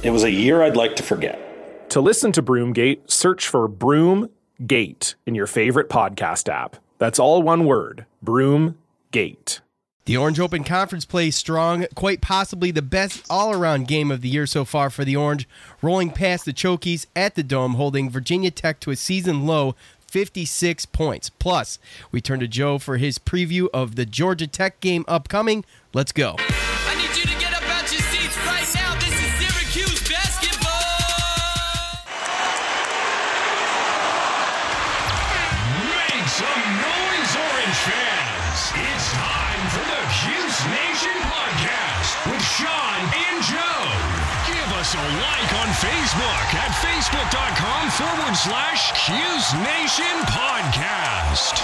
It was a year I'd like to forget. To listen to Broomgate, search for Broomgate in your favorite podcast app. That's all one word Broomgate. The Orange Open Conference plays strong, quite possibly the best all around game of the year so far for the Orange, rolling past the Chokies at the Dome, holding Virginia Tech to a season low 56 points. Plus, we turn to Joe for his preview of the Georgia Tech game upcoming. Let's go. Nation podcast with Sean and Joe. Give us a like on Facebook at facebook.com forward slash Cuse Nation podcast.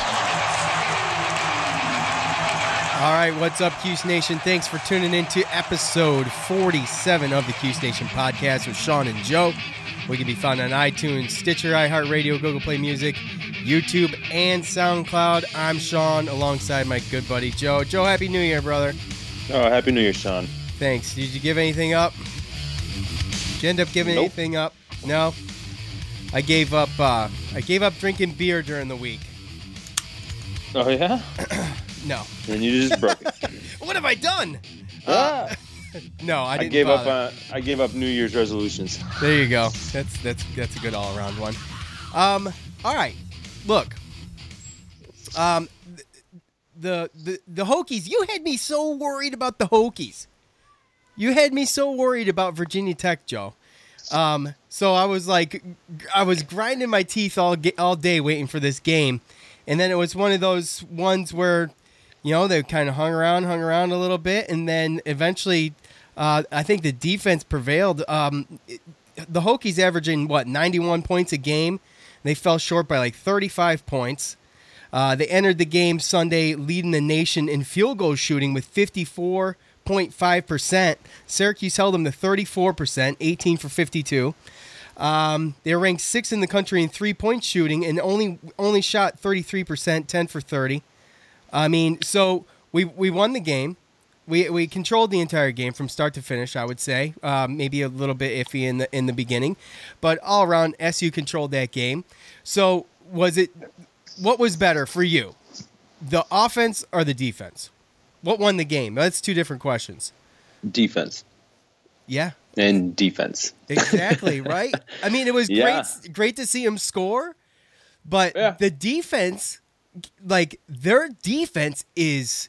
All right, what's up, Cuse Nation? Thanks for tuning in to episode 47 of the Cuse Nation podcast with Sean and Joe. We can be found on iTunes, Stitcher, iHeartRadio, Google Play Music, YouTube, and SoundCloud. I'm Sean alongside my good buddy Joe. Joe, Happy New Year, brother. Oh, Happy New Year, Sean. Thanks. Did you give anything up? Did you end up giving Nope. anything up? No. I gave up. Uh, I gave up drinking beer during the week. Oh, yeah? No. And you just broke it. What have I done? Ah, No, I I gave up. bother. Uh, I gave up New Year's resolutions. There you go. That's that's that's a good all around one. Um, all right. Look. Um, the the the Hokies. You had me so worried about the Hokies. You had me so worried about Virginia Tech, Joe. Um, so I was like, I was grinding my teeth all all day waiting for this game, and then it was one of those ones where, you know, they kind of hung around, hung around a little bit, and then eventually, uh, I think the defense prevailed. Um, it- the Hokies averaging what 91 points a game. They fell short by like 35 points. Uh, they entered the game Sunday leading the nation in field goal shooting with 54.5%. Syracuse held them to 34%, 18 for 52. Um, they ranked sixth in the country in three point shooting and only only shot 33%, 10 for 30. I mean, so we we won the game. We we controlled the entire game from start to finish. I would say um, maybe a little bit iffy in the in the beginning, but all around SU controlled that game. So was it? What was better for you, the offense or the defense? What won the game? That's two different questions. Defense Yeah, and defense. exactly right. I mean, it was Yeah. great great to see him score, but Yeah. the defense, like their defense is,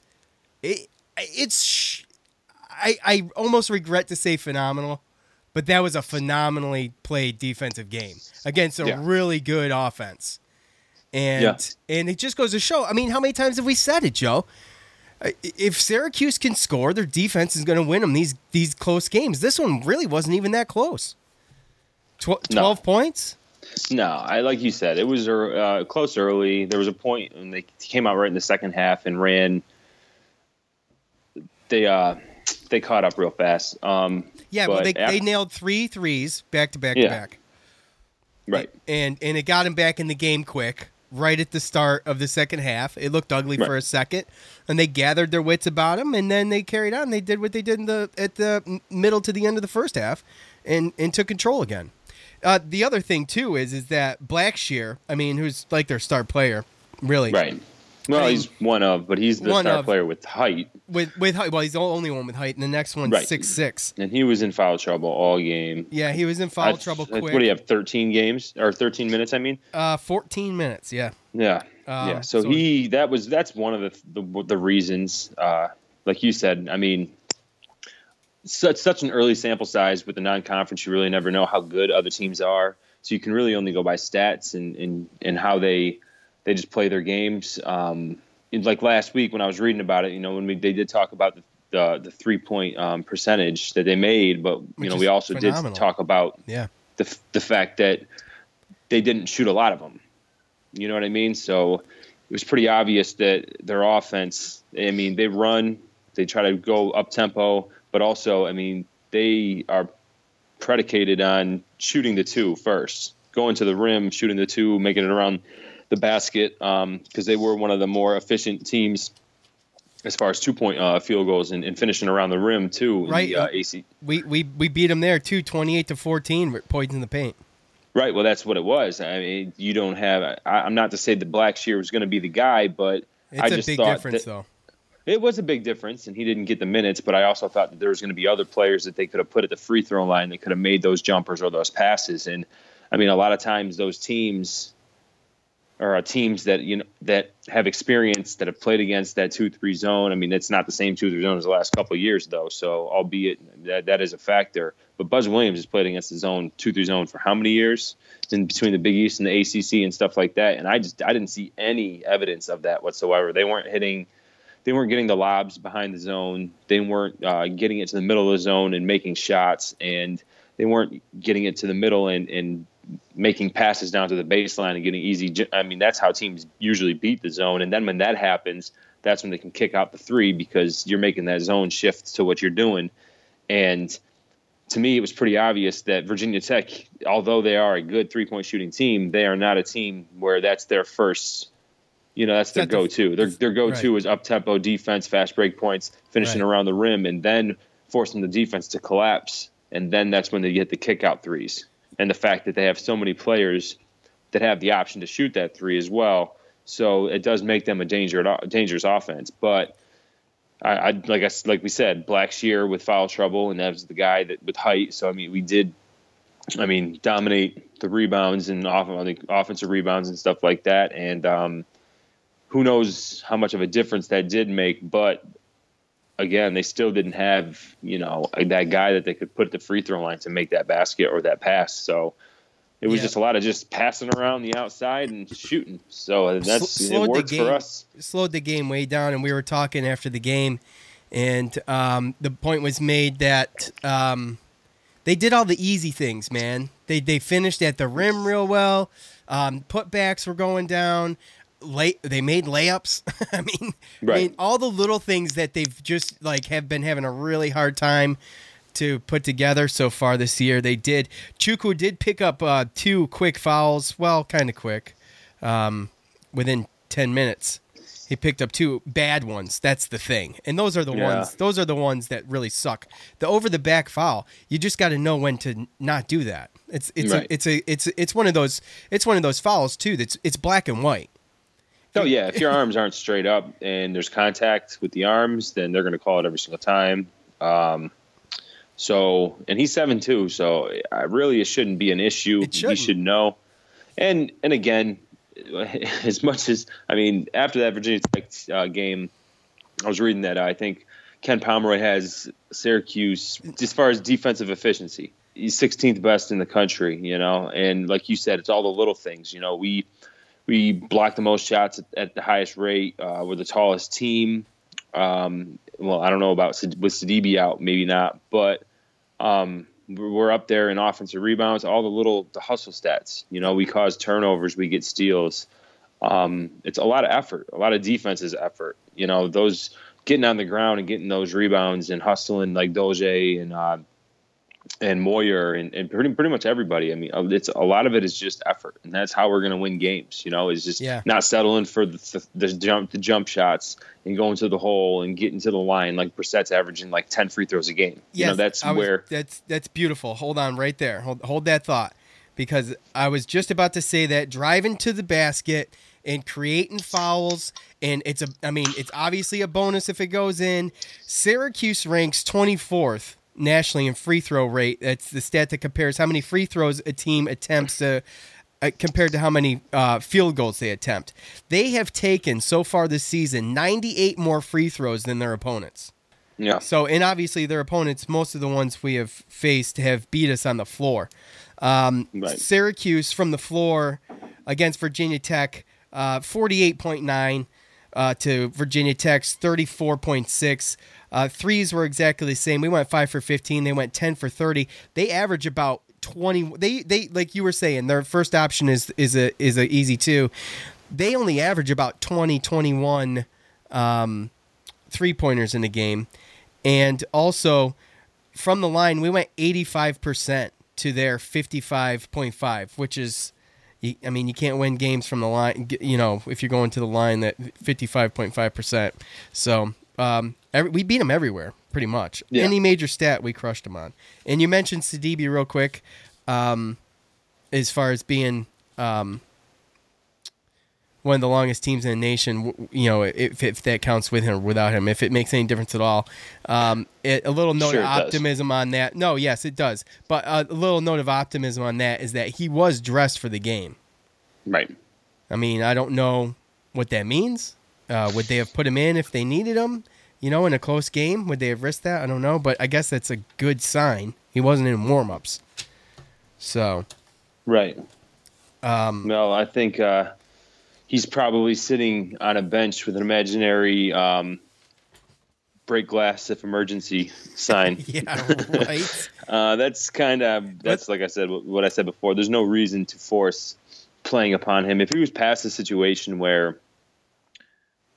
it, it's. sh- I I almost regret to say phenomenal, but that was a phenomenally played defensive game against a Yeah. really good offense, and Yeah. and it just goes to show. I mean, how many times have we said it, Joe? If Syracuse can score, their defense is going to win them these these close games. This one really wasn't even that close. Tw- No. Twelve points. No, I like you said, it was uh, close early. There was a point when they came out right in the second half and ran. They uh, they caught up real fast. Um, Yeah, well, but they, af- they nailed three threes back to back to back. right. And and it got him back in the game quick, right at the start of the second half. It looked ugly for a second, and they gathered their wits about him, and then they carried on. They did what they did in the at the middle to the end of the first half, and and took control again. Uh, the other thing too is is that Blackshear, I mean, who's like their star player, really, Right. Well, I mean, he's one of, but he's the star of- player with height, With with height, well, he's the only one with height, and the next one's Right. six six. and he was in foul trouble all game. Yeah, he was in foul trouble quick. What do you have? Thirteen games or thirteen minutes? I mean, Uh, fourteen minutes. Yeah. yeah, Um, yeah. So, so- he that was that's one of the the, the reasons uh, like you said, I mean, such such an early sample size with the non-conference, you really never know how good other teams are. So you can really only go by stats and and, and how they they just play their games. Um, like last week when I was reading about it, you know, when we they did talk about the the, the three point um, percentage that they made, but you Which know we also phenomenal. did talk about Yeah. the the fact that they didn't shoot a lot of them. You know what I mean? So it was pretty obvious that their offense. I mean, they run, they try to go up tempo, but also, I mean, they are predicated on shooting the two first, going to the rim, shooting the two, making it around the basket, because they were one of the more efficient teams as far as two point uh, field goals and, and finishing around the rim too. Right. The, uh, AC. We we we beat them there too, 28 to 14 with points in the paint. Right. Well, that's what it was. I mean, you don't have. I, I'm not to say that Blackshear was going to be the guy, but It's I a just big thought difference that though. It was a big difference, and he didn't get the minutes. But I also thought that there was going to be other players that they could have put at the free throw line that could have made those jumpers or those passes. And I mean, a lot of times those teams are uh, teams that you know that have experience that have played against that two three zone. I mean, it's not the same two three zone as the last couple of years though. So albeit that that is a factor. But Buzz Williams has played against the zone two three zone for how many years? In between the Big East and the ACC and stuff like that, and I just I didn't see any evidence of that whatsoever. They weren't hitting they weren't getting the lobs behind the zone. They weren't uh, getting it to the middle of the zone and making shots, and they weren't getting it to the middle and, and making passes down to the baseline and getting easy. I mean, that's how teams usually beat the zone. And then when that happens, that's when they can kick out the three because you're making that zone shift to what you're doing. And to me, it was pretty obvious that Virginia Tech, although they are a good three point shooting team, they are not a team where that's their first. You know, that's their go-to. Their their go-to right. is up-tempo defense, fast break points, finishing Right. around the rim, and then forcing the defense to collapse. And then that's when they get the kick-out threes. And the fact that they have so many players that have the option to shoot that three as well, so it does make them a danger, dangerous offense. But I, I like I like we said, Blackshear with foul trouble, and that was the guy that with height. So I mean, we did, I mean, dominate the rebounds and off on the offensive rebounds and stuff like that. And um, who knows how much of a difference that did make? But again, they still didn't have you know that guy that they could put at the free throw line to make that basket or that pass. So. It was Yeah. just a lot of just passing around the outside and shooting. So that's Sl- it slowed the game- for us. slowed the game way down, and we were talking after the game, and um, the point was made that um, they did all the easy things, man. They they finished at the rim real well. Um, putbacks were going down. Lay, they made layups. I mean, I Right. mean, all the little things that they've just like have been having a really hard time to put together so far this year. They did. Chukwu did pick up uh, two quick fouls. Well, kind of quick. Um, within ten minutes, he picked up two bad ones. That's the thing, and those are the Yeah. ones. Those are the ones that really suck. The over the back foul. You just got to know when to not do that. It's it's Right. a, it's a it's it's one of those it's one of those fouls too. That's it's black and white. Oh yeah, if your arms aren't straight up and there's contact with the arms, then they're going to call it every single time. Um, so, and he's seven two, so I really it shouldn't be an issue. He shouldn't. know. And and again, as much as I mean, after that Virginia Tech uh, game, I was reading that I think Ken Pomeroy has Syracuse as far as defensive efficiency. He's 16th best in the country, you know, and like you said, it's all the little things. You know, we we block the most shots at, at the highest rate. Uh, we're the tallest team. Um, well, I don't know about with Sidibe out, maybe not, but um, we're up there in offensive rebounds. All the little the hustle stats. You know, we cause turnovers, we get steals. Um, it's a lot of effort, a lot of defense's effort. You know, those getting on the ground and getting those rebounds and hustling like Doje and uh, and Moyer and, and pretty pretty much everybody. I mean, uh, it's a lot of it is just effort, and that's how we're going to win games. You know, is just Yeah. not settling for the, the, the jump the jump shots and going to the hole and getting to the line. Like Brissett's averaging like ten free throws a game. you know, that's was- where that's that's beautiful. Hold on, right there. Hold hold that thought, because I was just about to say that driving to the basket and creating fouls, and it's a. I mean, it's obviously a bonus if it goes in. Syracuse ranks twenty fourth nationally in free throw rate. That's the stat that compares how many free throws a team attempts to. Uh, compared to how many uh, field goals they attempt, they have taken so far this season 98 more free throws than their opponents. Yeah. So, and obviously their opponents, most of the ones we have faced, have beat us on the floor. Um, Right. Syracuse from the floor against Virginia Tech, uh, 48.9 uh, to Virginia Tech's 34.6. Uh, threes were exactly the same. We went 5 for 15. They went 10 for 30. They average about 20. They, they like you were saying, their first option is, is a, is a easy two. They only average about 20, 21 um, three pointers in a game. And also from the line, we went 85% to their 55.5, which is, I mean, you can't win games from the line, you know, if you're going to the line that 55.5%. So um, every, we beat them everywhere, pretty much. Yeah. Any major stat, we crushed them on. And you mentioned Sidibe real quick, um, as far as being um, one of the longest teams in the nation. You know, if, if that counts with him or without him, if it makes any difference at all. Um, it, a little note Sure of it does. optimism on that. No, yes, it does. But a little note of optimism on that is that he was dressed for the game. Right. I mean, I don't know what that means. Uh, would they have put him in if they needed him? You know, in a close game, would they have risked that? I don't know, but I guess that's a good sign. He wasn't in warm-ups, so Right. Um, no, I think uh, he's probably sitting on a bench with an imaginary um, break glass if emergency sign. yeah, right. Uh, that's kind of that's like I said what what I said before. There's no reason to force playing upon him. If he was past a situation where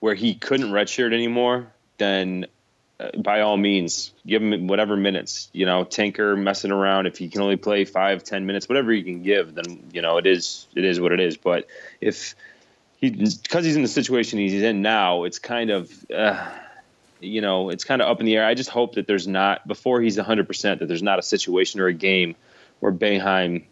where he couldn't redshirt anymore, then uh, by all means give him whatever minutes. You know, tinker messing around. If he can only play five, ten minutes, whatever you can give, then you know it is it is what it is. But if he because he's in the situation he's in now, it's kind of. Uh, you know, it's kind of up in the air. I just hope that there's not before he's 100% that there's not a situation or a game where Boeheim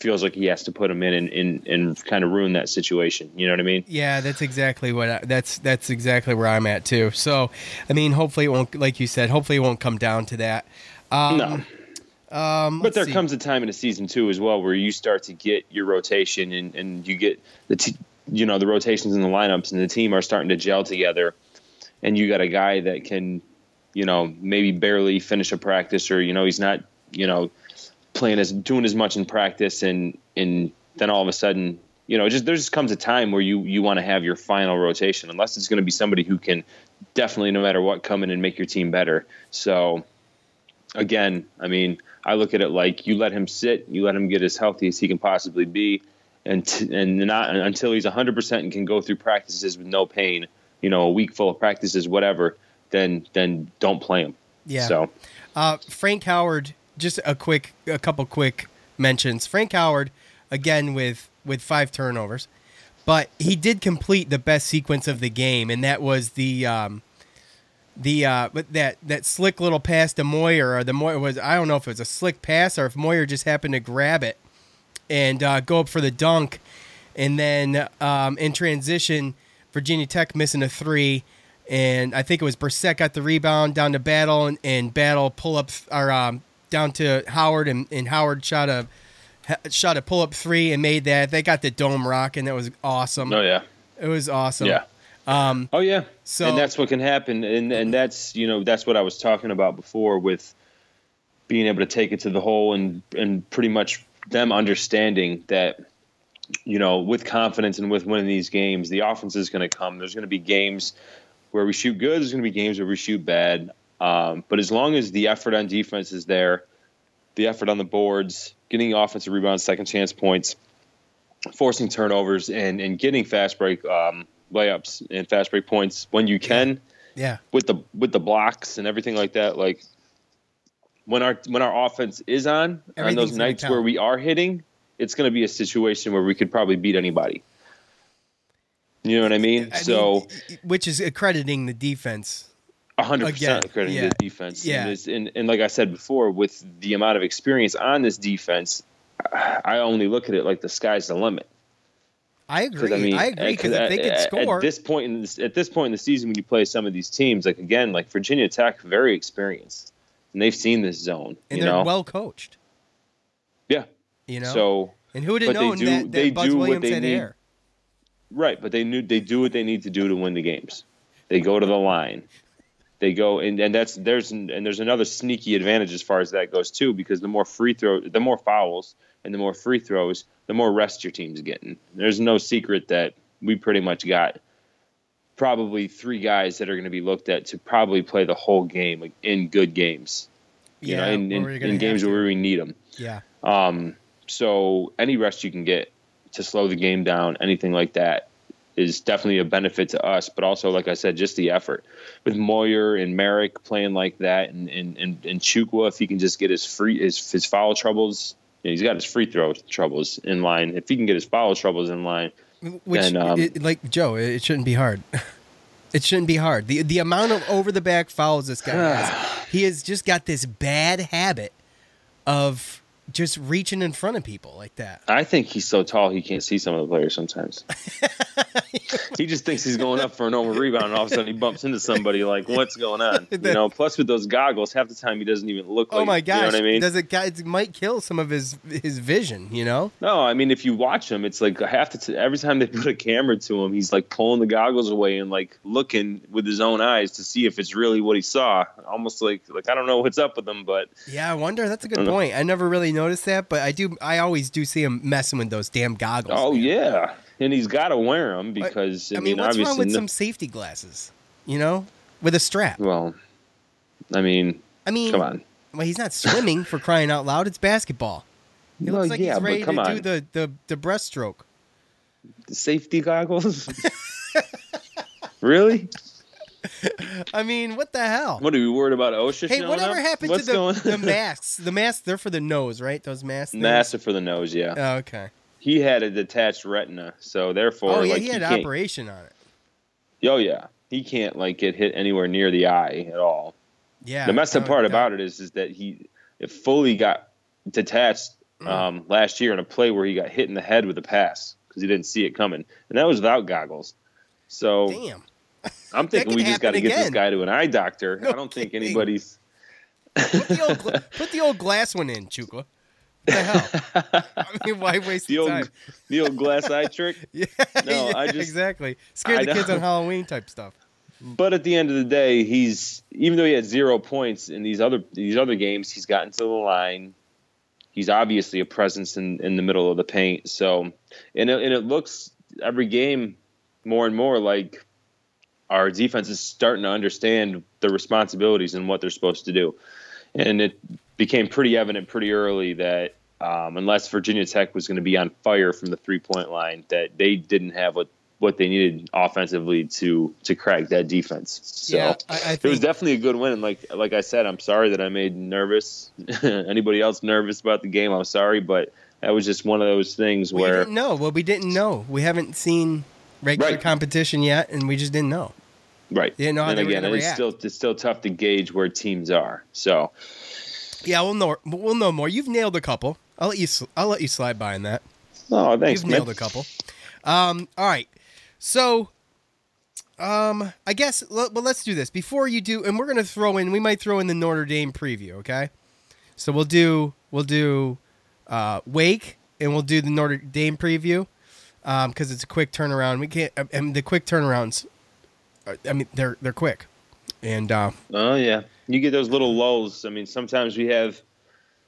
feels like he has to put him in and, and, and kind of ruin that situation. You know what I mean? Yeah, that's exactly what I, that's that's exactly where I'm at too. So, I mean, hopefully it won't, like you said, hopefully it won't come down to that. Um, no. Um, But there see. comes a time in a season too as well where you start to get your rotation and, and you get the t- you know the rotations in the lineups and the team are starting to gel together, and you got a guy that can, you know, maybe barely finish a practice or you know he's not you know playing as doing as much in practice and and then all of a sudden you know just there just comes a time where you you want to have your final rotation unless it's going to be somebody who can definitely no matter what come in and make your team better. So again, I mean, I look at it like you let him sit, you let him get as healthy as he can possibly be, and t- and not until he's 100 percent and can go through practices with no pain, you know, a week full of practices, whatever. Then then don't play him. Yeah. So Uh, Frank Howard, just a quick, a couple quick mentions. Frank Howard, again with with five turnovers, but he did complete the best sequence of the game, and that was the um, the uh, that that slick little pass to Moyer, or the Moyer was I don't know if it was a slick pass or if Moyer just happened to grab it and uh, go up for the dunk, and then um, in transition, Virginia Tech missing a three. And I think it was Brissett got the rebound down to Battle and, and Battle pull up or um, down to Howard and, and Howard shot a shot a pull up three and made that. They got the dome rock and that was awesome. oh yeah, It was awesome. yeah. Um, Oh yeah. So- and that's what can happen, and and that's you know that's what I was talking about before with being able to take it to the hole and and pretty much them understanding that you know with confidence and with winning these games, the offense is going to come. There's going to be games where we shoot good. There's going to be games where we shoot bad. Um, but as long as the effort on defense is there, the effort on the boards, getting offensive rebounds, second chance points, forcing turnovers, and and getting fast break um, layups and fast break points when you can yeah. with the with the blocks and everything like that. Like when our when our offense is on on those nights where we are hitting, it's going to be a situation where we could probably beat anybody. You know what I mean? I so mean, which is accrediting the defense. Hundred percent crediting yeah. the defense. Yeah. And, it's- and and like I said before, with the amount of experience on this defense, I only look at it like the sky's the limit. I agree. I mean, I eh, agree because if they could score, at this point in this, at this point in the season, when you play some of these teams, like again, like Virginia Tech, very experienced, and they've seen this zone. and you they're know, well coached. yeah. You know. So and who would have known do- that, they that Buzz do what Williams they had need. air? right, but they knew they do what they need to do to win the games. They go to the line. They go and, and that's there's and there's another sneaky advantage as far as that goes too because the more free throw the more fouls and the more free throws the more rest your team's getting there's no secret that we pretty much got probably three guys that are going to be looked at to probably play the whole game like, in good games you know in, in, where you're gonna in games to. where we need them Yeah. um, so any rest you can get to slow the game down, anything like that, is definitely a benefit to us. But also, like I said, just the effort with Moyer and Marek playing like that, and and and, and Chukwu, if he can just get his free his his foul troubles, you know, he's got his free throw troubles in line. If he can get his foul troubles in line, Which, then, um, it, like Joe, it shouldn't be hard. It shouldn't be hard. The the amount of over the back fouls this guy has, he has just got this bad habit of just reaching in front of people like that. I think he's so tall he can't see some of the players sometimes. he just thinks he's going up for an over rebound, and all of a sudden he bumps into somebody. Like, what's going on? You know. Plus, with those goggles, half the time he doesn't even look. Oh like, my You know what I mean? Does it, it might kill some of his his vision? You know? No, I mean if you watch him, it's like half the t- every time they put a camera to him, he's like pulling the goggles away and like looking with his own eyes to see if it's really what he saw. Almost like like I don't know what's up with him, but Yeah, I wonder. That's a good I point. I never really noticed that, but I do. I always do see him messing with those damn goggles. oh man. yeah, and he's got to wear them because I, I mean, what's wrong with no- some safety glasses? You know, with a strap. well, I mean, I mean, come on. Well, he's not swimming for crying out loud. It's basketball. He Well, looks like yeah, he's ready to on. do the, the, the breaststroke. Safety goggles. really? I mean, what the hell? What are we worried about OSHA? hey, whatever up? happened What's to the, the masks? The masks, they're for the nose, right? Those masks. things? Massive for the nose, yeah. Oh, okay. He had a detached retina, so therefore, Oh yeah, like, he had an operation on it. Oh yeah, he can't like get hit anywhere near the eye at all. Yeah. the messed up part about it is is that he it fully got detached Mm. um, last year in a play where he got hit in the head with a pass because he didn't see it coming, and that was without goggles. So Damn. I'm thinking we just got to get this guy to an eye doctor. No I don't think anybody's. Put the old put the old glass one in, Chukwu. What the hell? I mean, why waste The the old, time? the old glass eye trick. Yeah, No, yeah, I just- exactly. Scare I the kids know. on Halloween type stuff. But at the end of the day, he's even though he had zero points in these other these other games, he's gotten to the line. He's obviously a presence in, in the middle of the paint. So, and it, and it looks every game more and more like our defense is starting to understand the responsibilities and what they're supposed to do. And it became pretty evident pretty early that um, unless Virginia Tech was going to be on fire from the three point line, that they didn't have what what they needed offensively to to crack that defense. So Yeah, I- I it was definitely a good win. And like like I said, I'm sorry that I made nervous anybody else nervous about the game. I'm sorry, but that was just one of those things We where didn't know. Well, we didn't know. We haven't seen regular Right. competition yet, and we just didn't know. right. didn't know how and again, it's react. still it's still tough to gauge where teams are. So Yeah, we'll know. We'll know more. You've nailed a couple. I'll let you. I'll let you slide by in that. oh, thanks, You've man. nailed a couple. Um. All right. So, um, I guess. Well, let's do this before you do, and we're gonna throw in. We might throw in the Notre Dame preview. Okay. So we'll do. We'll do. Uh, Wake, and we'll do the Notre Dame preview. Um, because it's a quick turnaround. We can't. I mean, the quick turnarounds. uh, I mean, they're they're quick, and uh, Oh yeah, you get those little lulls. I mean, sometimes we have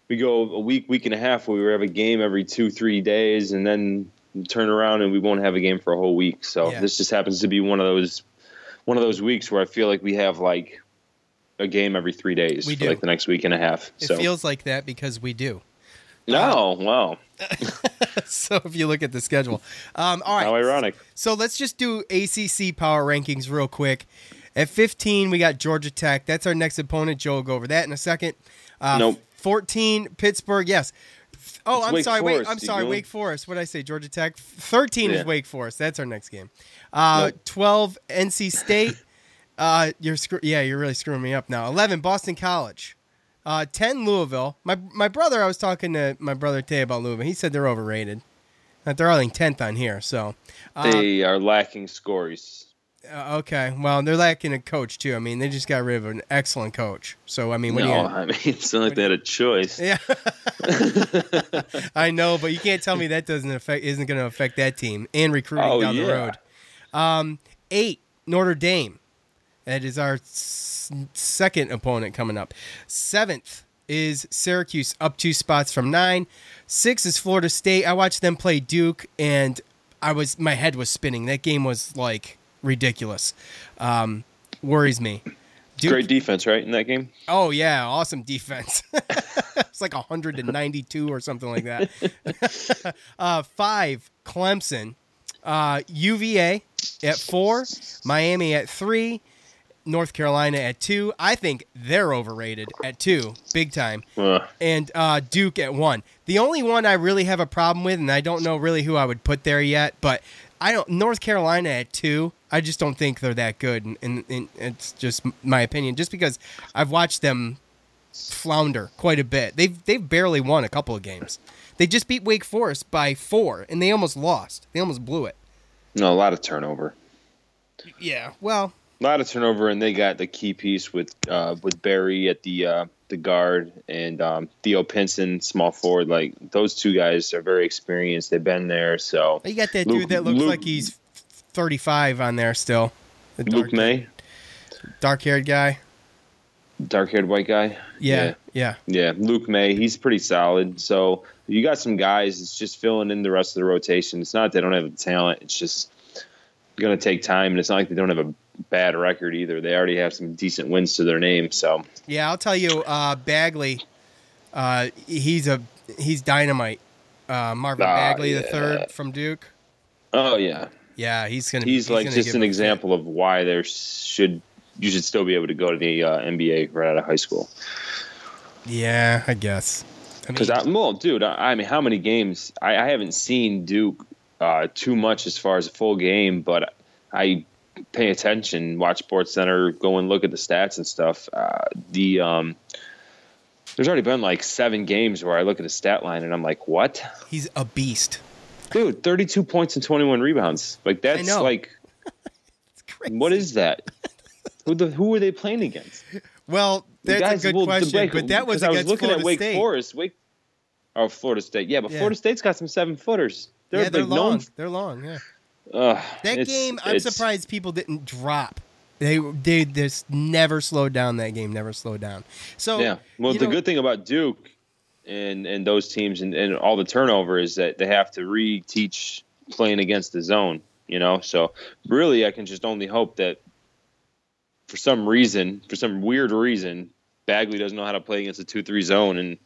we go a week, week and a half where we have a game every two, three days, and then turn around and we won't have a game for a whole week. So Yeah. this just happens to be one of those one of those weeks where I feel like we have like a game every three days We for do. like the next week and a half. it so feels like that because we do. no, wow, so if you look at the schedule, um, all right. how ironic. So let's just do ACC power rankings real quick. At 15, we got Georgia Tech. That's our next opponent. Joe will go over that in a second. Uh, Nope. 14, Pittsburgh. Yes. Oh, It's I'm Wake sorry. Wait, I'm sorry. Wake Forest. What did I say? Georgia Tech. 13 Yeah. is Wake Forest. That's our next game. Uh, Nope. 12, NC State. uh, you're screw- yeah, you're really screwing me up now. 11, Boston College. Uh, 10, Louisville. My my brother, I was talking to my brother today about Louisville. He said they're overrated. That they're only 10th on here. So uh, they are lacking scores. Uh, okay, well, they're lacking a coach too. I mean, they just got rid of an excellent coach. So I mean, what no, do you? I mean it's not like they had a choice. Yeah, I know, but you can't tell me that doesn't affect isn't going to affect that team and recruiting Oh, down the road. Um, eight Notre Dame. That is our s- second opponent coming up. Seventh is Syracuse, up two spots from nine. Six is Florida State. I watched them play Duke, and I was my head was spinning. That game was like ridiculous. Um, worries me. Duke, Great defense, right, in that game? Oh yeah, awesome defense. it's like 192 or something like that. uh, five, Clemson, uh, UVA at four, Miami at three, North Carolina at two. I think they're overrated at two, big time, Ugh. and uh, Duke at one. The only one I really have a problem with, and I don't know really who I would put there yet, but I don't. North Carolina at two. I just don't think they're that good, and, and, and it's just my opinion. Just because I've watched them flounder quite a bit. They've they've barely won a couple of games. They just beat Wake Forest by four, and they almost lost. They almost blew it. No, a lot of turnover. Yeah. Well, A lot of turnover, and they got the key piece with uh, with Berry at the uh, the guard and um, Theo Pinson, small forward. Like those two guys are very experienced. They've been there. So you got that Luke- dude that looks Luke- like he's 35 on there still. The Luke Maye, dark haired guy. dark haired white guy. Yeah, yeah. Yeah, Luke Maye, he's pretty solid. So you got some guys. It's just filling in the rest of the rotation. It's not they don't have the talent. It's just going to take time, and it's not like they don't have a bad record either. They already have some decent wins to their name. So Yeah, I'll tell you, uh, Bagley, uh, he's a he's dynamite. Uh, Marvin Ah, Bagley the third from Duke. oh yeah, Yeah, he's gonna. he's, like gonna just an example of why there should you should still be able to go to the uh, NBA right out of high school. Yeah, I guess. I mean, Because I, well, dude, I, I mean, how many games? I, I haven't seen Duke uh, too much as far as a full game, but I pay attention, watch Sports Center, go and look at the stats and stuff. Uh, the um, there's already been like seven games where I look at a stat line and I'm like, what, he's a beast. dude? 32 points and 21 rebounds. Like that's like, It's crazy. what is that? who the who are they playing against? Well, that's guys- a good well, question, Wake- but that was I was looking Florida at Wake State. Forest. Wake, oh, Florida State. Yeah, but Yeah. Florida State's got some seven footers. They're yeah, they're like known long. They're long. Yeah. Ugh, That game, I'm surprised people didn't drop. They they just never slowed down. That game never slowed down. So Yeah. Well, the know- good thing about Duke and and those teams and, and all the turnover is that they have to reteach playing against the zone. You know, so really, I can just only hope that for some reason, for some weird reason, Bagley doesn't know how to play against a two-three zone, and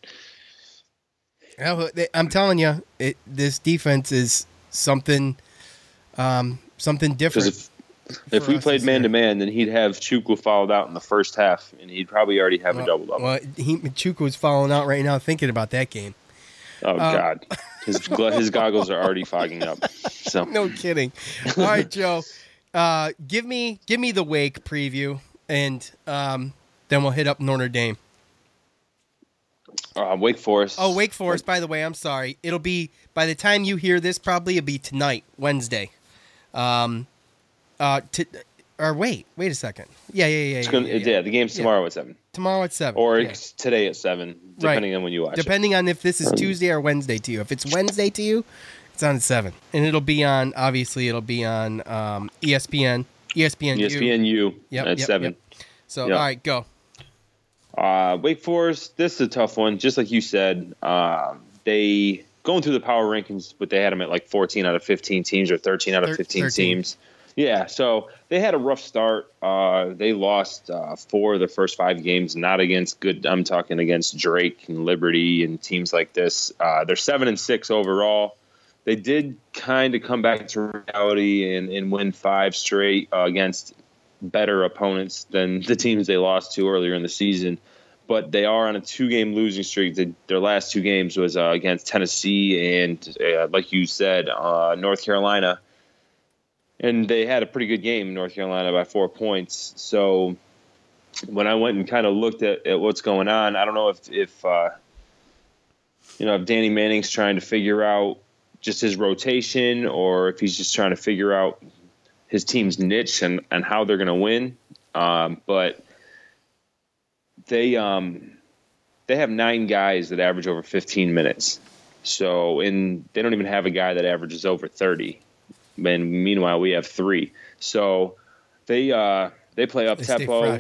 Yeah, well, they- I'm telling you, it, this defense is something, um, something different. if if we played man to man, then he'd have Chukwu fouled out in the first half, and he'd probably already have a double double. Well, he Chukwu's falling out right now thinking about that game. oh God, his his goggles are already fogging up. So No kidding. All right, Joe, uh, give me give me the Wake preview, and um, then we'll hit up Notre Dame. uh, Wake Forest. Oh, Wake Forest. By the way, I'm sorry. It'll be by the time you hear this, probably it'll be tonight, Wednesday. Um, uh, to, or wait, wait a second. Yeah, yeah, yeah. It's yeah, gonna, yeah, yeah, yeah. the game's tomorrow at seven, Tomorrow at seven. or today at seven, depending on when you watch it. depending on if this is Tuesday or Wednesday to you. If it's Wednesday to you, it's on at seven, and it'll be on. Obviously, it'll be on um, ESPN. ESPN. ESPNU Yep, at yep, seven. So Yep. all right, go. Uh, Wake Forest, this is a tough one. Just like you said, uh, they going through the power rankings, but they had them at like 14 out of 15 teams or 13 out of 15 13. teams. Yeah, so they had a rough start. Uh, they lost uh, four of the first five games, not against good. I'm talking against Drake and Liberty and teams like this. Uh, they're seven and six overall. They did kind of come back to reality and, and win five straight uh, against better opponents than the teams they lost to earlier in the season. But they are on a two-game losing streak. They, their last two games was uh, against Tennessee and, uh, like you said, uh, North Carolina. And they had a pretty good game in North Carolina by four points. So when I went and kind of looked at, at what's going on, I don't know if, if uh, you know if Danny Manning's trying to figure out just his rotation or if he's just trying to figure out his team's niche and, and how they're going to win. Um, but they um, they have nine guys that average over 15 minutes. So and they don't even have a guy that averages over 30. And meanwhile, we have three. So they uh, they play up They tempo.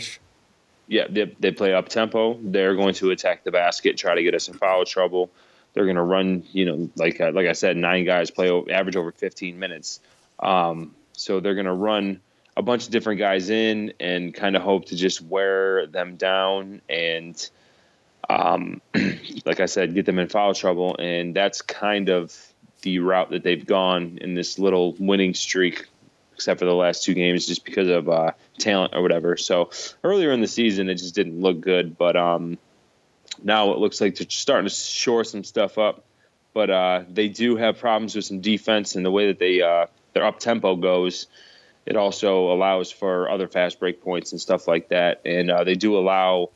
Yeah, they, they play up tempo. They're going to attack the basket, try to get us in foul trouble. They're going to run, you know, like uh, like I said, nine guys play o- average over 15 minutes. Um, so they're going to run a bunch of different guys in and kind of hope to just wear them down and, um, like I said, get them in foul trouble. And that's kind of the route that they've gone in this little winning streak, except for the last two games, just because of uh, talent or whatever. So earlier in the season, it just didn't look good, but um, now it looks like they're starting to shore some stuff up. But uh, they do have problems with some defense and the way that they uh, their up tempo goes. It also allows for other fast break points and stuff like that, and uh, they do allow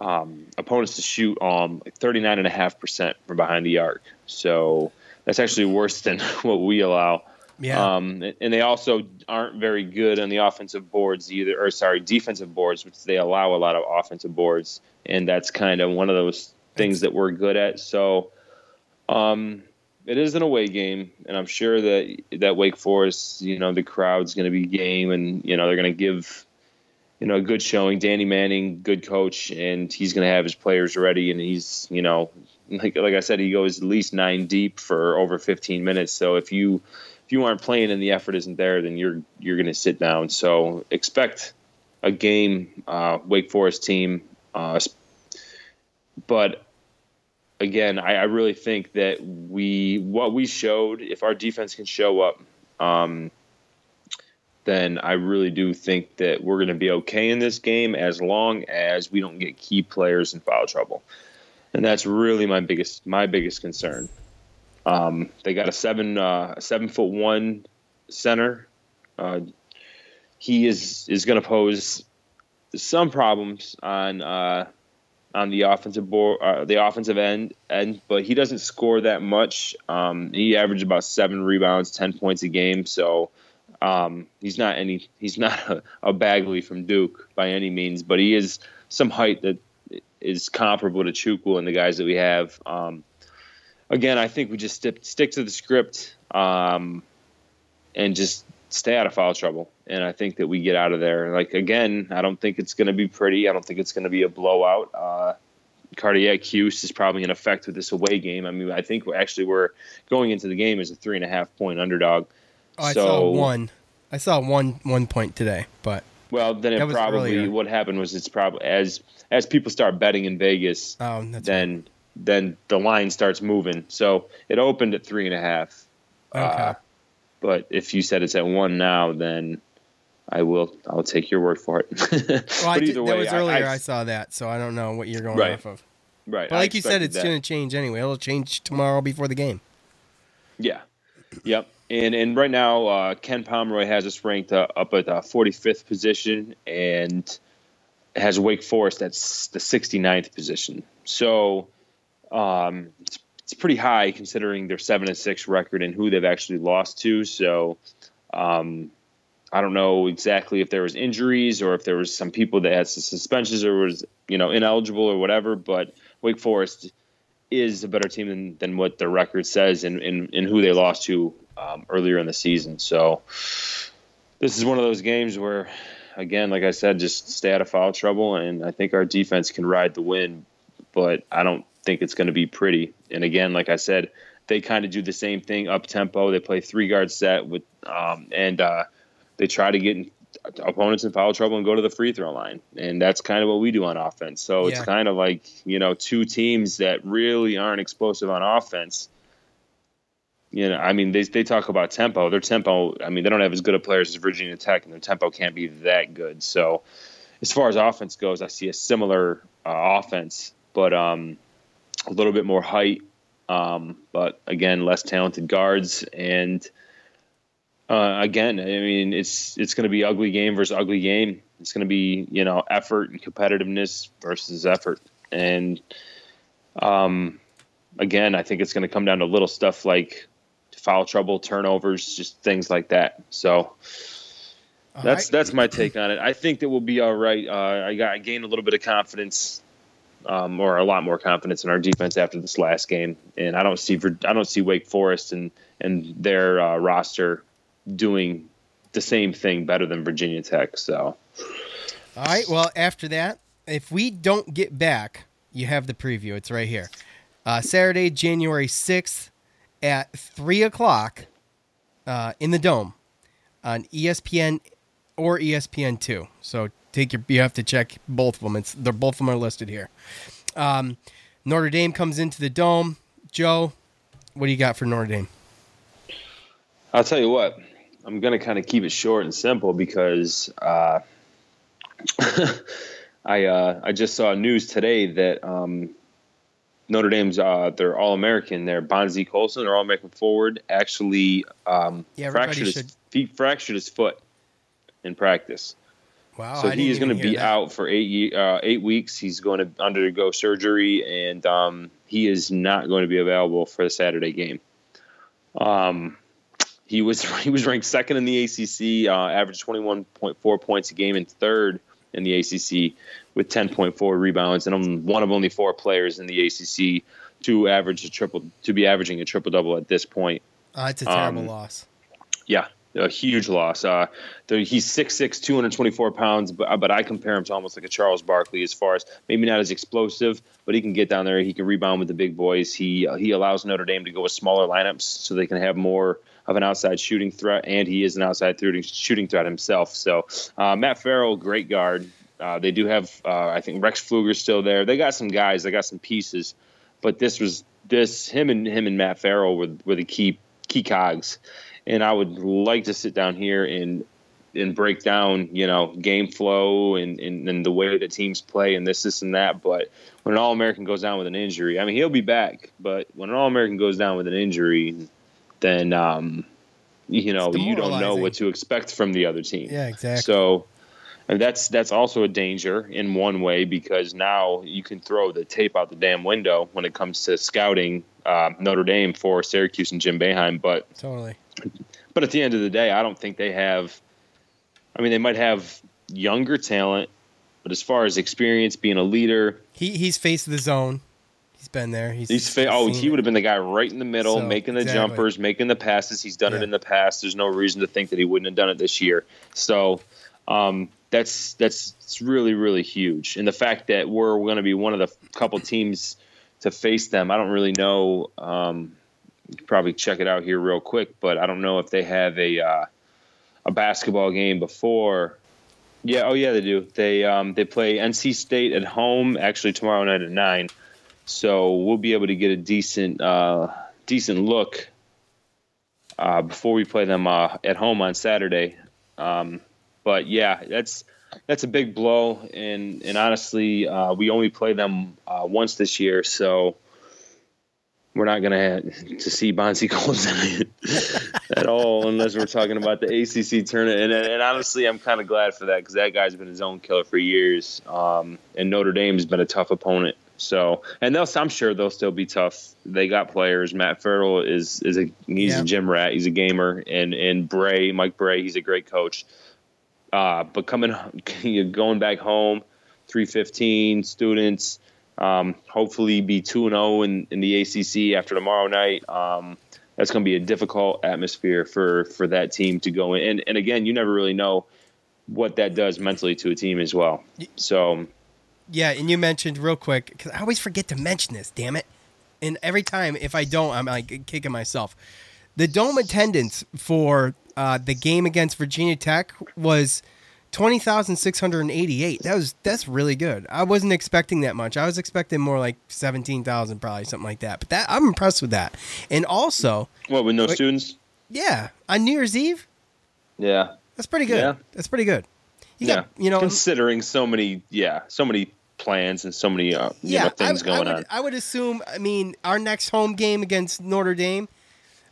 um, opponents to shoot um, like 39.5% from behind the arc. So that's actually worse than what we allow. Yeah. Um, and they also aren't very good on the offensive boards either, or sorry, defensive boards, which they allow a lot of offensive boards. And that's kind of one of those things that we're good at. So um, it is an away game, and I'm sure that that Wake Forest, you know, the crowd's going to be game, and you know they're going to give, you know, a good showing. Danny Manning, good coach, and he's going to have his players ready, and he's, you know, like like I said, he goes at least nine deep for over 15 minutes. So if you if you aren't playing and the effort isn't there, then you're you're going to sit down. So expect a game, uh, Wake Forest team, uh, but again, I, I really think that we what we showed, if our defense can show up, um, then I really do think that we're going to be okay in this game as long as we don't get key players in foul trouble, and that's really my biggest my biggest concern. Um, they got a seven uh, seven foot one center. Uh, he is is going to pose some problems on uh, on the offensive board, uh, the offensive end, end, but he doesn't score that much. Um, he averaged about seven rebounds, ten points a game. So um, he's not any he's not a, a Bagley from Duke by any means, but he is some height that is comparable to Chukwu and the guys that we have. Um, again, I think we just stick stick to the script um, and just stay out of foul trouble. And I think that we get out of there. Like again, I don't think it's going to be pretty. I don't think it's going to be a blowout. Uh, cardiac Cuse is probably in effect with this away game. I mean, I think we're actually we're going into the game as a three and a half point underdog. Oh, I so, saw one. I saw one one point today, but Well, then it probably earlier. what happened was it's probably as as people start betting in Vegas, oh, then then the line starts moving. So it opened at three and a half. okay. Uh, but if you said it's at one now, then I will. I'll take your word for it. well, I did, either that was I- earlier. I, I, saw that, so I don't know what you're going Right. off of. right. But like you said, it's going to change anyway. It'll change tomorrow before the game. Yeah. Yep. And and right now, uh, Ken Pomeroy has us ranked uh, up at the 45th position and has Wake Forest at the 69th position. So um, it's, it's pretty high considering their seven and six record and who they've actually lost to. So um, I don't know exactly if there was injuries or if there was some people that had suspensions or was you know ineligible or whatever. But Wake Forest is a better team than, than what their record says and, and who they lost to um, earlier in the season. So this is one of those games where, again, like I said, just stay out of foul trouble, and I think our defense can ride the win, but I don't think it's going to be pretty. And again, like I said, they kind of do the same thing up tempo. They play three guard set with, um, and uh, they try to get in, opponents in foul trouble and go to the free throw line, and that's kind of what we do on offense. So it's kind of like you know two teams that really aren't explosive on offense. You know, I mean, they they talk about tempo. Their tempo, I mean, they don't have as good of players as Virginia Tech, and their tempo can't be that good. So, as far as offense goes, I see a similar uh, offense, but um, a little bit more height, um, but again, less talented guards. And uh, again, I mean, it's it's going to be ugly game versus ugly game. It's going to be you know effort and competitiveness versus effort, and um, again, I think it's going to come down to little stuff like foul trouble, turnovers, just things like that. So that's that's my take on it. I think that we'll be all right. Uh, I got I gained a little bit of confidence, um, or a lot more confidence in our defense after this last game, and I don't see I don't see Wake Forest and and their uh, roster doing the same thing better than Virginia Tech. So All right. Well, after that, if we don't get back, you have the preview. It's right here. Uh, Saturday, January 6th at 3 o'clock uh, in the Dome on ESPN or E ESPN2. So take your, you have to check both of them. It's, they're, both of them are listed here. Um, Notre Dame comes into the Dome. Joe, what do you got for Notre Dame? I'll tell you what. I'm gonna kind of keep it short and simple because uh, I uh, I just saw news today that um, Notre Dame's uh, their All American, They're Bonzie Colson, they're All American forward, actually um, Yeah, fractured his fractured his foot in practice. Wow. so I didn't he is going to be out for eight uh, eight weeks. He's going to undergo surgery, and um, he is not going to be available for the Saturday game. Um, he was he was ranked second in the ACC, uh, averaged twenty one point four points a game, and third in the ACC with ten point four rebounds, and I'm one of only four players in the ACC to average a triple to be averaging a triple double at this point. Uh, it's a terrible um, loss. Yeah, a huge loss. Uh, he's 6'6", 224 pounds, but, but I compare him to almost like a Charles Barkley as far as maybe not as explosive, but he can get down there. He can rebound with the big boys. He uh, he allows Notre Dame to go with smaller lineups so they can have more of an outside shooting threat, and he is an outside shooting threat himself. So uh, Matt Farrell, great guard. Uh, they do have, uh, I think Rex Pflueger's still there. They got some guys. They got some pieces, but this was this him and him and Matt Farrell were, were the key key cogs and I would like to sit down here and and break down, you know, game flow and, and, and the way that teams play and this, this, and that. But when an All American goes down with an injury, I mean, he'll be back. But when an All American goes down with an injury, then um, you know you don't know what to expect from the other team. Yeah, exactly. So. And that's that's also a danger in one way because now you can throw the tape out the damn window when it comes to scouting uh, Notre Dame for Syracuse and Jim Boeheim. But Totally. But at the end of the day, I don't think they have. I mean, they might have younger talent, but as far as experience, being a leader, He he's faced the zone. He's been there. He's, he's fa- oh, he would have been the guy right in the middle, So, making the exactly. jumpers, making the passes. He's done Yeah. it in the past. There's no reason to think that he wouldn't have done it this year. So um, that's that's it's really really huge, and the fact that we're going to be one of the couple teams to face them, I don't really know. Um, you probably check it out here real quick, but I don't know if they have a uh, a basketball game before. Yeah, oh yeah, they do. They um, they play NC State at home actually tomorrow night at nine, so we'll be able to get a decent uh, decent look uh, before we play them uh, at home on Saturday. Um, but yeah, that's that's a big blow, and and honestly, uh, we only play them uh, once this year, so we're not gonna have to see Bonzie Colson at all unless we're talking about the ACC tournament. And, and honestly, I'm kind of glad for that because that guy's been his own killer for years, um, and Notre Dame's been a tough opponent. So, and they'll, I'm sure they'll still be tough. They got players. Matt Farrell is is a he's Yeah. a gym rat. He's a gamer, and and Brey, Mike Brey, he's a great coach. Uh, but coming, going back home, 315 students, um, hopefully be 2 0 in, in the ACC after tomorrow night. Um, that's going to be a difficult atmosphere for, for that team to go in. And, and again, you never really know what that does mentally to a team as well. So, Yeah, and you mentioned real quick because I always forget to mention this. Damn it! And every time, if I don't, I'm like kicking myself. The dome attendance for uh, the game against Virginia Tech was twenty thousand six hundred and eighty-eight. That was that's really good. I wasn't expecting that much. I was expecting more like seventeen thousand, probably something like that. But that I'm impressed with that. And also, what, with no Wait. students? yeah, on New Year's Eve, Yeah. that's pretty good. Yeah. That's pretty good. You yeah. got you know considering so many, yeah, so many plans and so many uh, you know, things I, going I would, on. I would assume. I mean, our next home game against Notre Dame,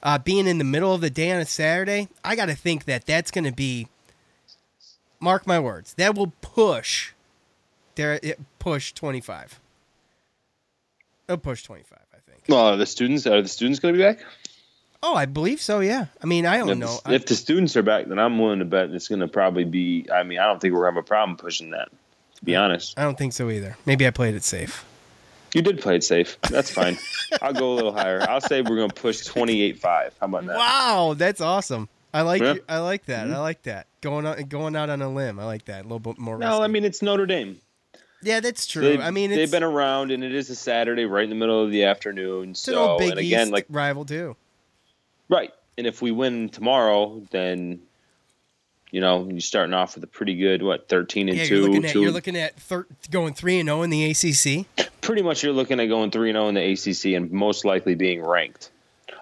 uh, being in the middle of the day on a Saturday, I got to think that that's going to be. Mark my words, that will push. There, it push twenty five. It'll push twenty five. I think. Well, are the students are the students going to be back? Oh, I believe so. Yeah. I mean, I don't if, know. the, if the students are back, then I'm willing to bet it's going to probably be. I mean, I don't think we're going to have a problem pushing that. To be honest, I, I don't think so either. Maybe I played it safe. you did play it safe. That's fine. I'll go a little higher. I'll say we're going to push 28-5. How about that? Wow, that's awesome. I like Yeah. I like that. Mhm. I like that. Going out going out on a limb. I like that. A little bit more. No, I mean it's Notre Dame. yeah, that's true. They've, I mean, it's, they've been around, and it is a Saturday, right in the middle of the afternoon. it's an So, old Big and again, East like rival too. right, and if we win tomorrow, then you know you're starting off with a pretty good what thirteen and Yeah, two. you're looking at two- you're looking at thir- going three and zero in the ACC. pretty much you're looking at going 3 and 0 in the ACC and most likely being ranked.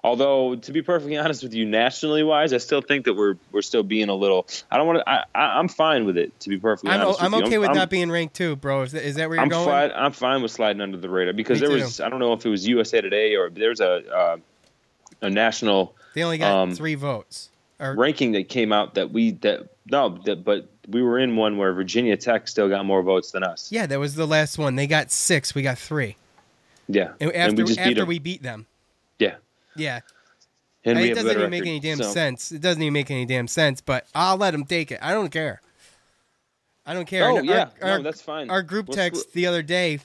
Although, to be perfectly honest with you, nationally wise, I still think that we're we're still being a little. I don't want to. I, I I'm fine with it. To be perfectly I'm, honest, I'm with you. okay with I'm, not being ranked too, bro. Is that, is that where you're I'm going? fine. I'm fine with sliding under the radar because Me there too. was. I don't know if it was USA Today or there's a uh, a national They only got um, three votes. Or, ranking that came out that we that no that but we were in one where Virginia Tech still got more votes than us. yeah, that was the last one. They got six. We got three. Yeah, And and after we just beat after them. we beat them. Yeah, and I- we it doesn't even make record, any damn so- sense. It doesn't even make any damn sense. But I'll let them take it. I don't care. I don't care. Oh And yeah, our, our, no, that's fine. our group We'll text the other day,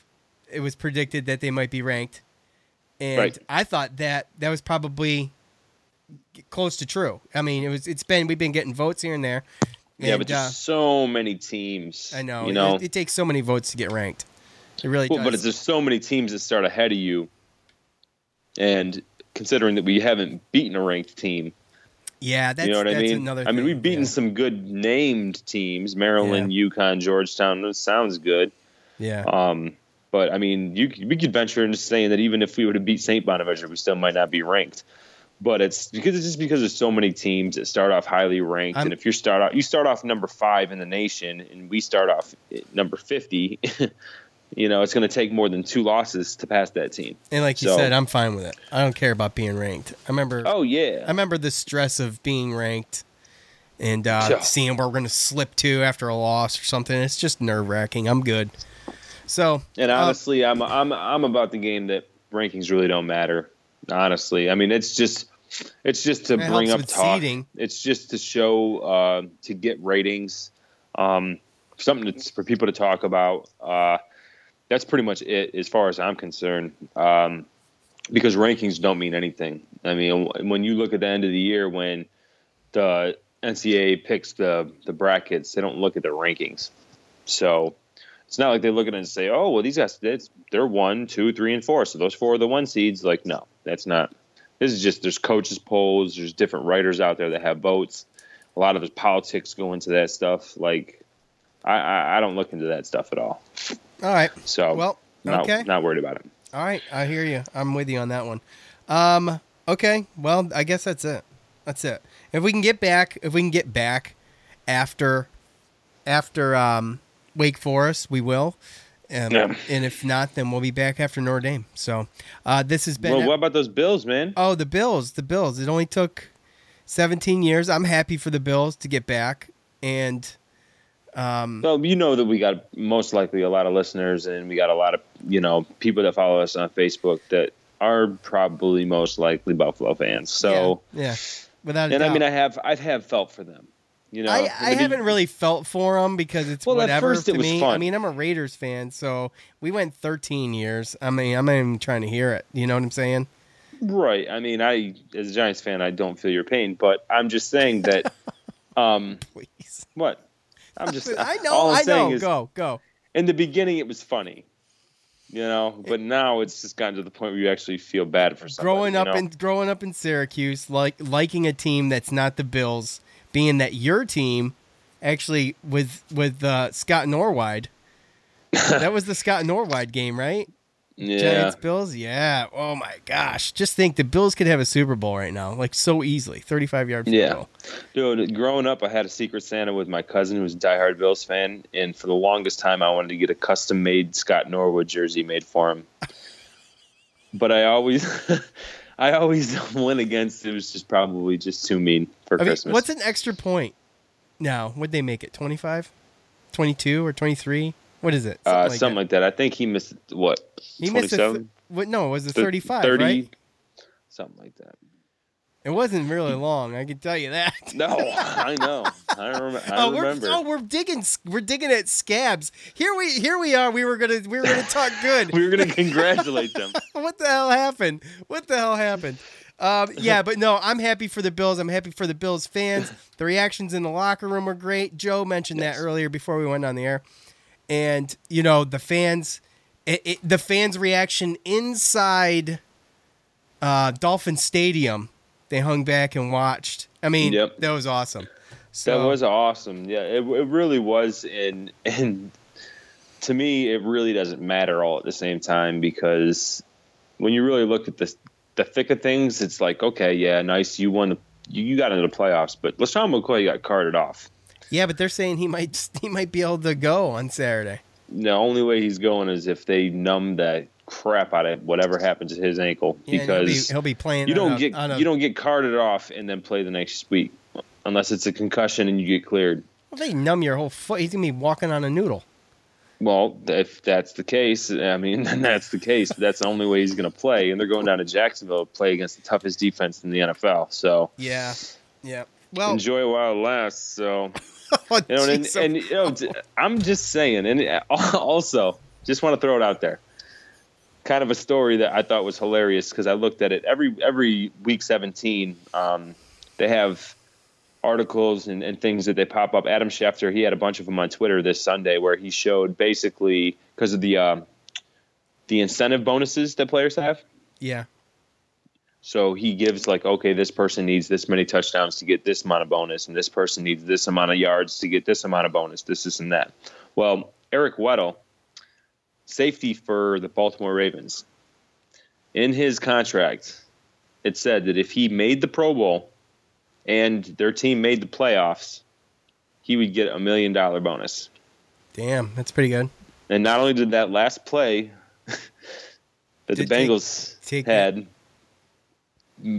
it was predicted that they might be ranked, and Right. I thought that that was probably close to true. I mean, it was. It's been we've been getting votes here and there. Yeah, but there's uh, so many teams. I know. You know, it, it takes so many votes to get ranked. It really well, does. but it's, there's so many teams that start ahead of you, and considering that we haven't beaten a ranked team, yeah, that's you know what I mean? I mean, thing, we've beaten yeah. some good named teams: Maryland, UConn, Georgetown. That sounds good. Yeah. Um, but I mean, you we could venture into saying that even if we were to beat Saint Bonaventure, we still might not be ranked. But it's because it's just because there's so many teams that start off highly ranked, I'm- and if you start off you start off number five in the nation, and we start off number fifty, you know it's going to take more than two losses to pass that team. And like you So- said, I'm fine with it. I don't care about being ranked. I remember. Oh yeah, I remember the stress of being ranked and uh, Yeah. seeing where we're going to slip to after a loss or something. It's just nerve wracking. I'm good. So, And uh, honestly, I'm I'm I'm about the game that rankings really don't matter. Honestly, I mean it's just it's just to It bring up talk. seeding. It's just to show uh, to get ratings, um, something that's for people to talk about. That's pretty much it as far as I'm concerned. Um, because rankings don't mean anything. I mean, when you look at the end of the year when the NCAA picks the the brackets, they don't look at the rankings. So it's not like they look at it and say, "Oh, well, these guys, they're one, two, three, and four. So those four are the one seeds." Like, no, that's not. This is just there's coaches polls, there's different writers out there that have votes. A lot of the politics go into that stuff. Like, I, I, I don't look into that stuff at all. All right. So, Well, not, okay. not worried about it. All right. I hear you. I'm with you on that one. Um, okay. Well, I guess that's it. That's it. If we can get back, if we can get back after, after, um, Wake Forest, we will. Um, Yeah. And if not, then we'll be back after Notre Dame. So, uh, this has been. Well, what about those Bills, man? Oh, the Bills, the Bills. It only took 17 years. I'm happy for the Bills to get back. And um, Well, you know that we got most likely a lot of listeners, and we got a lot of you know people that follow us on Facebook that are probably most likely Buffalo fans. So, yeah, yeah, without and I mean, I have I have felt for them. You know, I, I be- haven't really felt for them because it's Well, at whatever first it to was me. I mean, I'm a Raiders fan, so we went 13 years. I mean, I'm not even trying to hear it. You know what I'm saying? right. I mean, I as a Giants fan, I don't feel your pain, but I'm just saying that. um, Please. what? I'm just. I know. all I'm I saying know. is, go, go. in the beginning it was funny you know but now it's just gotten to the point where you actually feel bad for somebody growing you up know? in growing up in Syracuse, like liking a team that's not the Bills, being that your team actually with with uh, Scott Norwood. that was the Scott Norwood game, right? Yeah Giants Bills, yeah. Oh my gosh, just think the Bills could have a Super Bowl right now, like so easily, thirty-five yard field Yeah. goal. dude growing up i had a secret santa with my cousin who was a diehard bills fan and for the longest time i wanted to get a custom made scott norwood jersey made for him but i always i always went against it was just probably just too mean for I mean, christmas what's an extra point now? Would they make it 25, 22, or twenty three? What is it? uh, like something that. like that i think he missed what He missed a 27 th- what? No, it was a Th- thirty-five, 30 right? something like that It wasn't really long. I can tell you that. no i know i, rem- I oh, we're remember oh we're digging we're digging at scabs. Here we here we are. We were gonna we were gonna talk good. we were going to congratulate them what the hell happened? What the hell happened? Um, yeah, but no, I'm happy for the Bills. I'm happy for the Bills fans. The reactions in the locker room were great. Joe mentioned that earlier before we went on the air, and you know the fans, it, it, the fans' reaction inside uh, Dolphin Stadium. They hung back and watched. I mean, Yep. that was awesome. That was awesome. Yeah, it, it really was. And and to me, it really doesn't matter all at the same time because when you really look at the the thick of things, it's like, okay, yeah, nice, you won, the, you, you got into the playoffs, but LeSean McCoy got carted off. Yeah, but they're saying he might he might be able to go on Saturday. The only way he's going is if they numb that crap out of whatever happens to his ankle Yeah, and he'll be- because he'll be, playing. you don't a- get a- you don't get carted off and then play the next week unless it's a concussion and you get cleared. Well, they numb your whole foot. He's gonna be walking on a noodle. Well, if that's the case, I mean, then that's the case. That's the only way he's going to play. And they're going down to Jacksonville to play against the toughest defense in the NFL. So Yeah, yeah. Well, enjoy while it lasts. So, oh, you know, and, and you know, I'm just saying, and also, just want to throw it out there. Kind of a story that I thought was hilarious because I looked at it every every week 17. Um, they have articles and, and things that they pop up. Adam Schefter, he had a bunch of them on Twitter this Sunday where he showed basically because of the um, the incentive bonuses that players have. yeah, So he gives like, okay, this person needs this many touchdowns to get this amount of bonus, and this person needs this amount of yards to get this amount of bonus, this, this, and that. Well, Eric Weddle, safety for the Baltimore Ravens, in his contract, it said that if he made the Pro Bowl and their team made the playoffs, he would get a million dollar bonus. damn, that's pretty good. And not only did that last play that the Did take- Bengals take had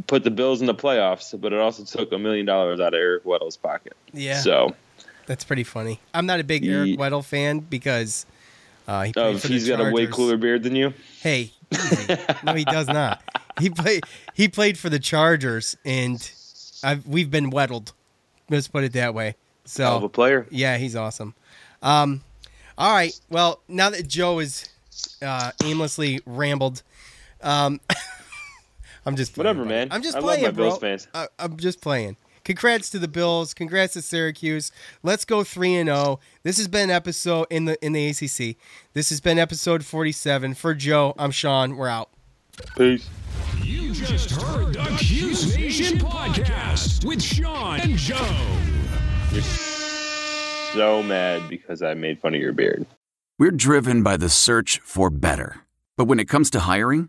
put the Bills in the playoffs, but it also took a million dollars out of Eric Weddle's pocket. Yeah, So that's pretty funny. I'm not a big Ye- Eric Weddle fan because uh, he oh, for the he's got a way cooler beard than you. Hey, no, he does not. He played. He played for the Chargers, and I've we've been weddled. Let's put it that way. So Hell of a player. Yeah, he's awesome. Um, all right. Well, now that Joe is uh, aimlessly rambled, um, I'm just playing, Whatever, buddy. man. I'm just I love playing, my bro. Bills fans. I, I'm just playing. Congrats to the Bills. Congrats to Syracuse. Let's go three and zero. This has been episode in the in the ACC. This has been episode 47. For Joe, I'm Sean. We're out. Peace. You just heard the Cuse Nation podcast with Sean and Joe. You're so mad because I made fun of your beard. We're driven by the search for better. But when it comes to hiring,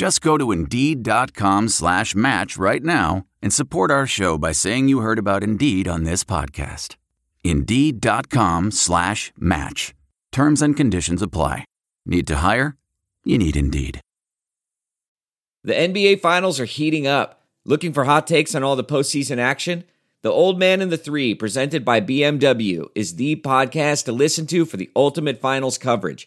Just go to Indeed.com slash match right now and support our show by saying you heard about Indeed on this podcast. Indeed.com slash match. Terms and conditions apply. Need to hire? You need Indeed. The NBA Finals are heating up. Looking for hot takes on all the postseason action? The Old Man and the Three, presented by BMW, is the podcast to listen to for the ultimate finals coverage.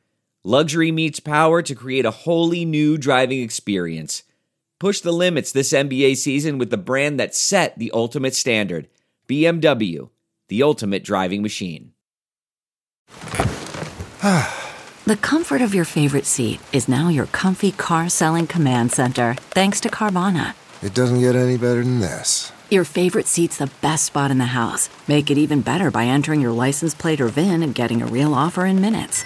Luxury meets power to create a wholly new driving experience. Push the limits this NBA season with the brand that set the ultimate standard BMW, the ultimate driving machine. The comfort of your favorite seat is now your comfy car selling command center, thanks to Carvana. It doesn't get any better than this. Your favorite seat's the best spot in the house. Make it even better by entering your license plate or VIN and getting a real offer in minutes.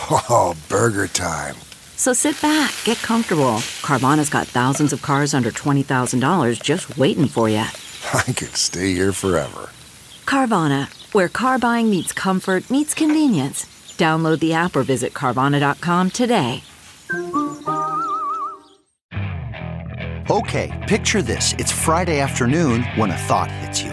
Oh, burger time. So sit back, get comfortable. Carvana's got thousands of cars under $20,000 just waiting for you. I could stay here forever. Carvana, where car buying meets comfort, meets convenience. Download the app or visit Carvana.com today. Okay, picture this. It's Friday afternoon when a thought hits you.